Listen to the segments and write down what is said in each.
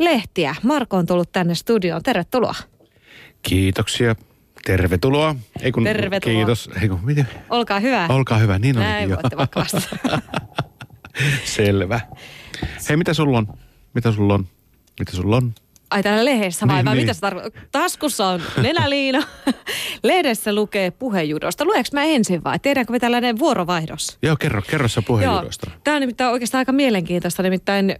lehtiä. Marko on tullut tänne studioon. Tervetuloa. Kiitoksia. Tervetuloa. Ei kun, Tervetuloa. Kiitos. Ei kun, miten? Olkaa hyvä. Olkaa hyvä, niin on. Näin voitte Selvä. Hei, mitä sulla on? Mitä sulla on? Mitä sulla on? Ai täällä lehdessä vai, niin, vai niin. mitä se tarkoittaa? Taskussa on nenäliina. Lehdessä lukee puhejudosta. Lueeko mä ensin vai? Tehdäänkö me tällainen vuorovaihdos? Joo, kerro, kerro se puhejudosta. Tämä on nimittäin oikeastaan aika mielenkiintoista. Nimittäin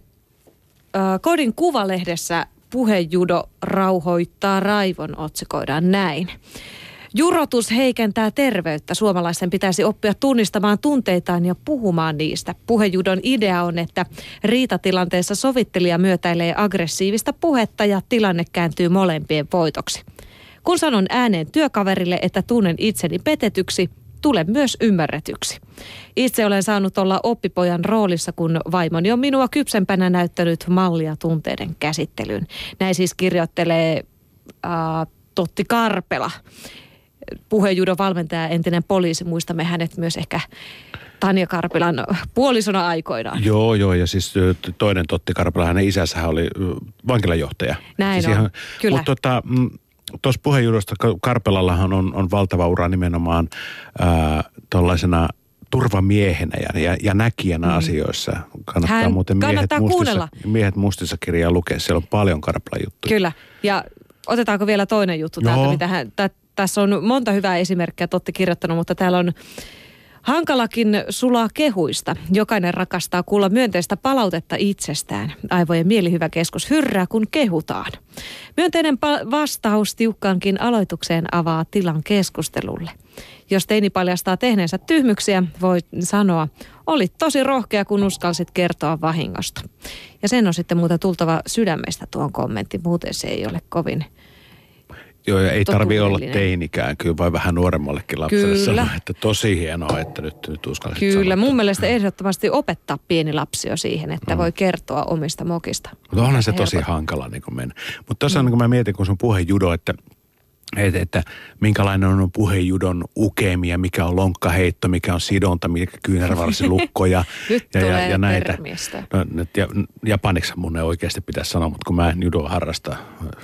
Kodin kuvalehdessä puhejudo rauhoittaa raivon otsikoidaan näin. Jurotus heikentää terveyttä. Suomalaisten pitäisi oppia tunnistamaan tunteitaan ja puhumaan niistä. Puhejudon idea on, että riitatilanteessa sovittelija myötäilee aggressiivista puhetta ja tilanne kääntyy molempien voitoksi. Kun sanon ääneen työkaverille, että tunnen itseni petetyksi, tule myös ymmärretyksi. Itse olen saanut olla oppipojan roolissa, kun vaimoni on minua kypsempänä näyttänyt mallia tunteiden käsittelyyn. Näin siis kirjoittelee äh, Totti Karpela puhejudon valmentaja, entinen poliisi, muistamme hänet myös ehkä Tanja Karpilan puolisona aikoinaan. Joo, joo, ja siis toinen Totti Karpila, hänen isänsä oli vankilajohtaja. Näin siis on, ihan, kyllä. Mutta tota, mm, tuossa puheenjuudosta Karpelallahan on, on valtava ura nimenomaan tuollaisena turvamiehenä ja, ja, ja näkijänä mm. asioissa. Kannattaa Hän, muuten miehet, kannattaa mustissa, kuunnella. miehet mustissa kirjaa lukea. Siellä on paljon Karpelan juttuja. Kyllä, ja otetaanko vielä toinen juttu täältä, mitä hän, tässä on monta hyvää esimerkkiä, Totti kirjoittanut, mutta täällä on Hankalakin sulaa kehuista. Jokainen rakastaa kuulla myönteistä palautetta itsestään. Aivojen mielihyvä keskus hyrrää, kun kehutaan. Myönteinen pa- vastaus tiukkaankin aloitukseen avaa tilan keskustelulle. Jos teini paljastaa tehneensä tyhmyksiä, voi sanoa, olit tosi rohkea, kun uskalsit kertoa vahingosta. Ja sen on sitten muuta tultava sydämestä tuon kommentti, muuten se ei ole kovin Joo, ja ei tarvi olla teinikään, kyllä vai vähän nuoremmallekin lapselle kyllä. sanoa, että tosi hienoa, että nyt, nyt uskallisit Kyllä, sanoa. mun mielestä ehdottomasti opettaa pieni lapsi jo siihen, että mm. voi kertoa omista mokista. Mutta onhan se tosi hankala niin mennä. Mutta tuossa mm. niin kun mä mietin, kun sun puhe judo, että että, että minkälainen on puhejudon ukemia, mikä on lonkkaheitto, mikä on sidonta, mikä kyynärvarsilukko ja, Nyt ja, ja, ja näitä. No, ja, japaniksi mun ei oikeasti pitäisi sanoa, mutta kun mä en judoa harrasta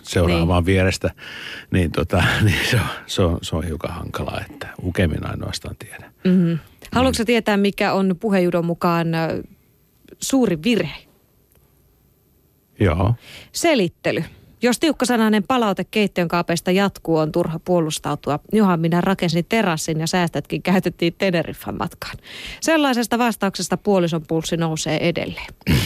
seuraan niin. vierestä, niin, tota, niin se, on, se, on, se on hiukan hankalaa, että ukeminen ainoastaan tiedä. Mm-hmm. Haluatko mm. tietää, mikä on puhejudon mukaan suuri virhe? Joo. Selittely. Jos tiukkasanainen palaute keittiön kaapeista jatkuu, on turha puolustautua. Johan minä rakensin terassin ja säästötkin käytettiin Teneriffan matkaan. Sellaisesta vastauksesta puolison pulssi nousee edelleen.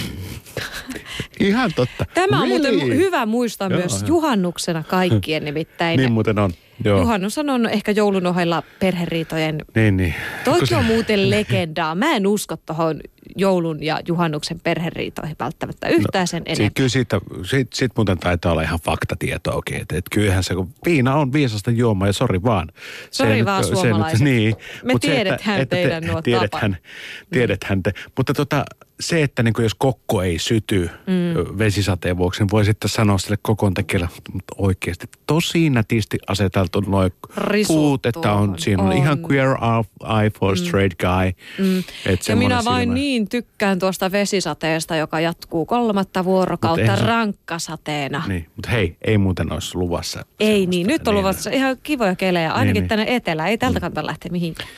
Ihan totta. Tämä on really? muuten hyvä muistaa Joo, myös jo. juhannuksena kaikkien nimittäin. niin muuten on. Joo. Juhannus on ehkä joulun ohella perheriitojen. Niin, niin. Toki on muuten legendaa. Mä en usko tuohon joulun ja juhannuksen perheriitoihin välttämättä yhtään sen enemmän. Siitä, kyllä siitä, siitä, siitä muuten taitaa olla ihan faktatietoakin. Että, että kyllähän se, kun viina on viisasta juomaa ja sori vaan. Sori vaan nyt, suomalaiset. Se nyt, niin. Me tiedetään teidän nuo tiedethän, tiedethän te. Mutta tota, se, että niin jos kokko ei syty mm. vesisateen vuoksi, niin voi sitten sanoa sille kokon tekijälle mutta oikeasti tosi nätisti aseteltu noin puut, että on, siinä on, on ihan queer eye for mm. straight guy. Mm. ja minä vain silmä. niin tykkään tuosta vesisateesta, joka jatkuu kolmatta vuorokautta se... rankkasateena. Niin, mutta hei, ei muuten olisi luvassa. Ei niin, nyt on niin, luvassa ihan kivoja kelejä, ainakin niin, niin. tänne etelään. Ei tältä kannata lähteä mihinkään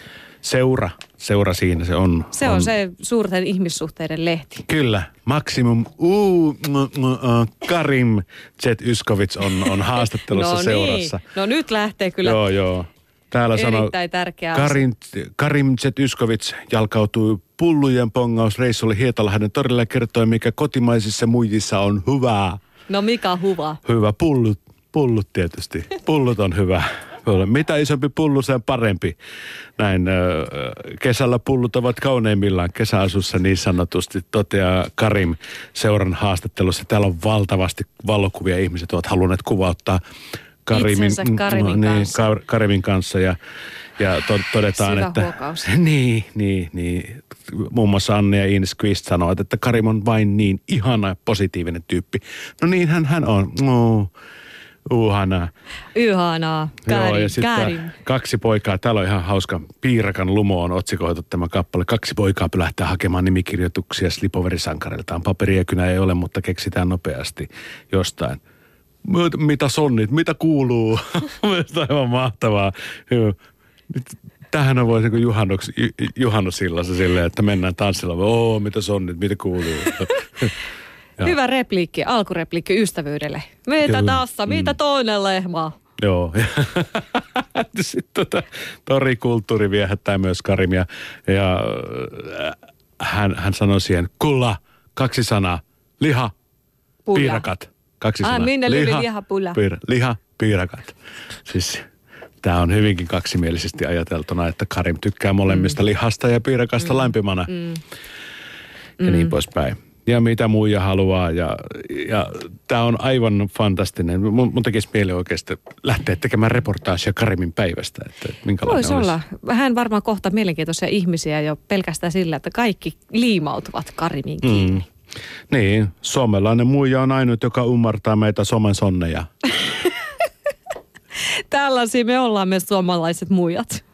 seura, seura siinä se on. Se on, on se suurten ihmissuhteiden lehti. Kyllä, Maximum uu, m, m, uh, Karim Z Yskovits on, on haastattelussa no niin. seurassa. No nyt lähtee kyllä. Joo, joo. Täällä sanoo, tärkeä Karim, Karim Z Yskovits jalkautui pullujen pongausreissulle Hietalahden torille ja kertoi, mikä kotimaisissa muijissa on hyvää. No mikä hyvä? Hyvä, pullut, pullut tietysti. Pullut on hyvä. Mitä isompi pullu, sen parempi. Näin kesällä pullut ovat kauneimmillaan kesäasussa niin sanotusti, toteaa Karim seuran haastattelussa. Täällä on valtavasti valokuvia. Ihmiset ovat halunneet kuvauttaa Karimin, Karimin, niin, kanssa. Karimin kanssa ja, ja to, todetaan, Syvä että... Huokaus. Niin, niin, niin. Muun muassa Anne ja Ines Quist sanoivat, että Karim on vain niin ihana ja positiivinen tyyppi. No niin, hän, hän on. No, Uhanaa. Ihanaa. Käärin, Joo, ja sitten kaksi poikaa, täällä on ihan hauska, Piirakan lumo on otsikoitu tämä kappale. Kaksi poikaa pylähtää hakemaan nimikirjoituksia slipoverisankariltaan. Paperia kynä ei ole, mutta keksitään nopeasti jostain. Mitä- sonnit, mitä kuuluu? Mielestäni aivan mahtavaa. Joo. Nyt Tähän on voisi niin juhannuks, ju- juhannusillassa silleen, että mennään tanssilla. Oo, mitä sonnit, mitä kuuluu? Joo. Hyvä repliikki, alkurepliikki ystävyydelle. Mitä Kyllä. tässä, mitä toinen lehmä? Joo. Sitten tota, torikulttuuri viehättää myös Karimia. Ja äh, hän, hän sanoi siihen, kulla, kaksi sanaa, liha, Pulla. piirakat. Kaksi Ah, sanaa. minne lyvi liha, pulla. Piir, liha, piirakat. Siis tämä on hyvinkin kaksimielisesti ajateltuna, että Karim tykkää molemmista mm. lihasta ja piirakasta mm. lämpimänä. Mm. Ja niin poispäin. Ja mitä muija haluaa. Ja, ja tämä on aivan fantastinen. Mun, mun tekisi mieli oikeasti lähteä tekemään reportaasia Karimin päivästä. Että minkälainen Voisi olisi. olla. Hän varmaan kohta mielenkiintoisia ihmisiä jo pelkästään sillä, että kaikki liimautuvat Karimiin kiinni. Mm. Niin, somelainen muija on ainut, joka ymmärtää meitä somen sonneja. Tällaisia me ollaan me suomalaiset muijat.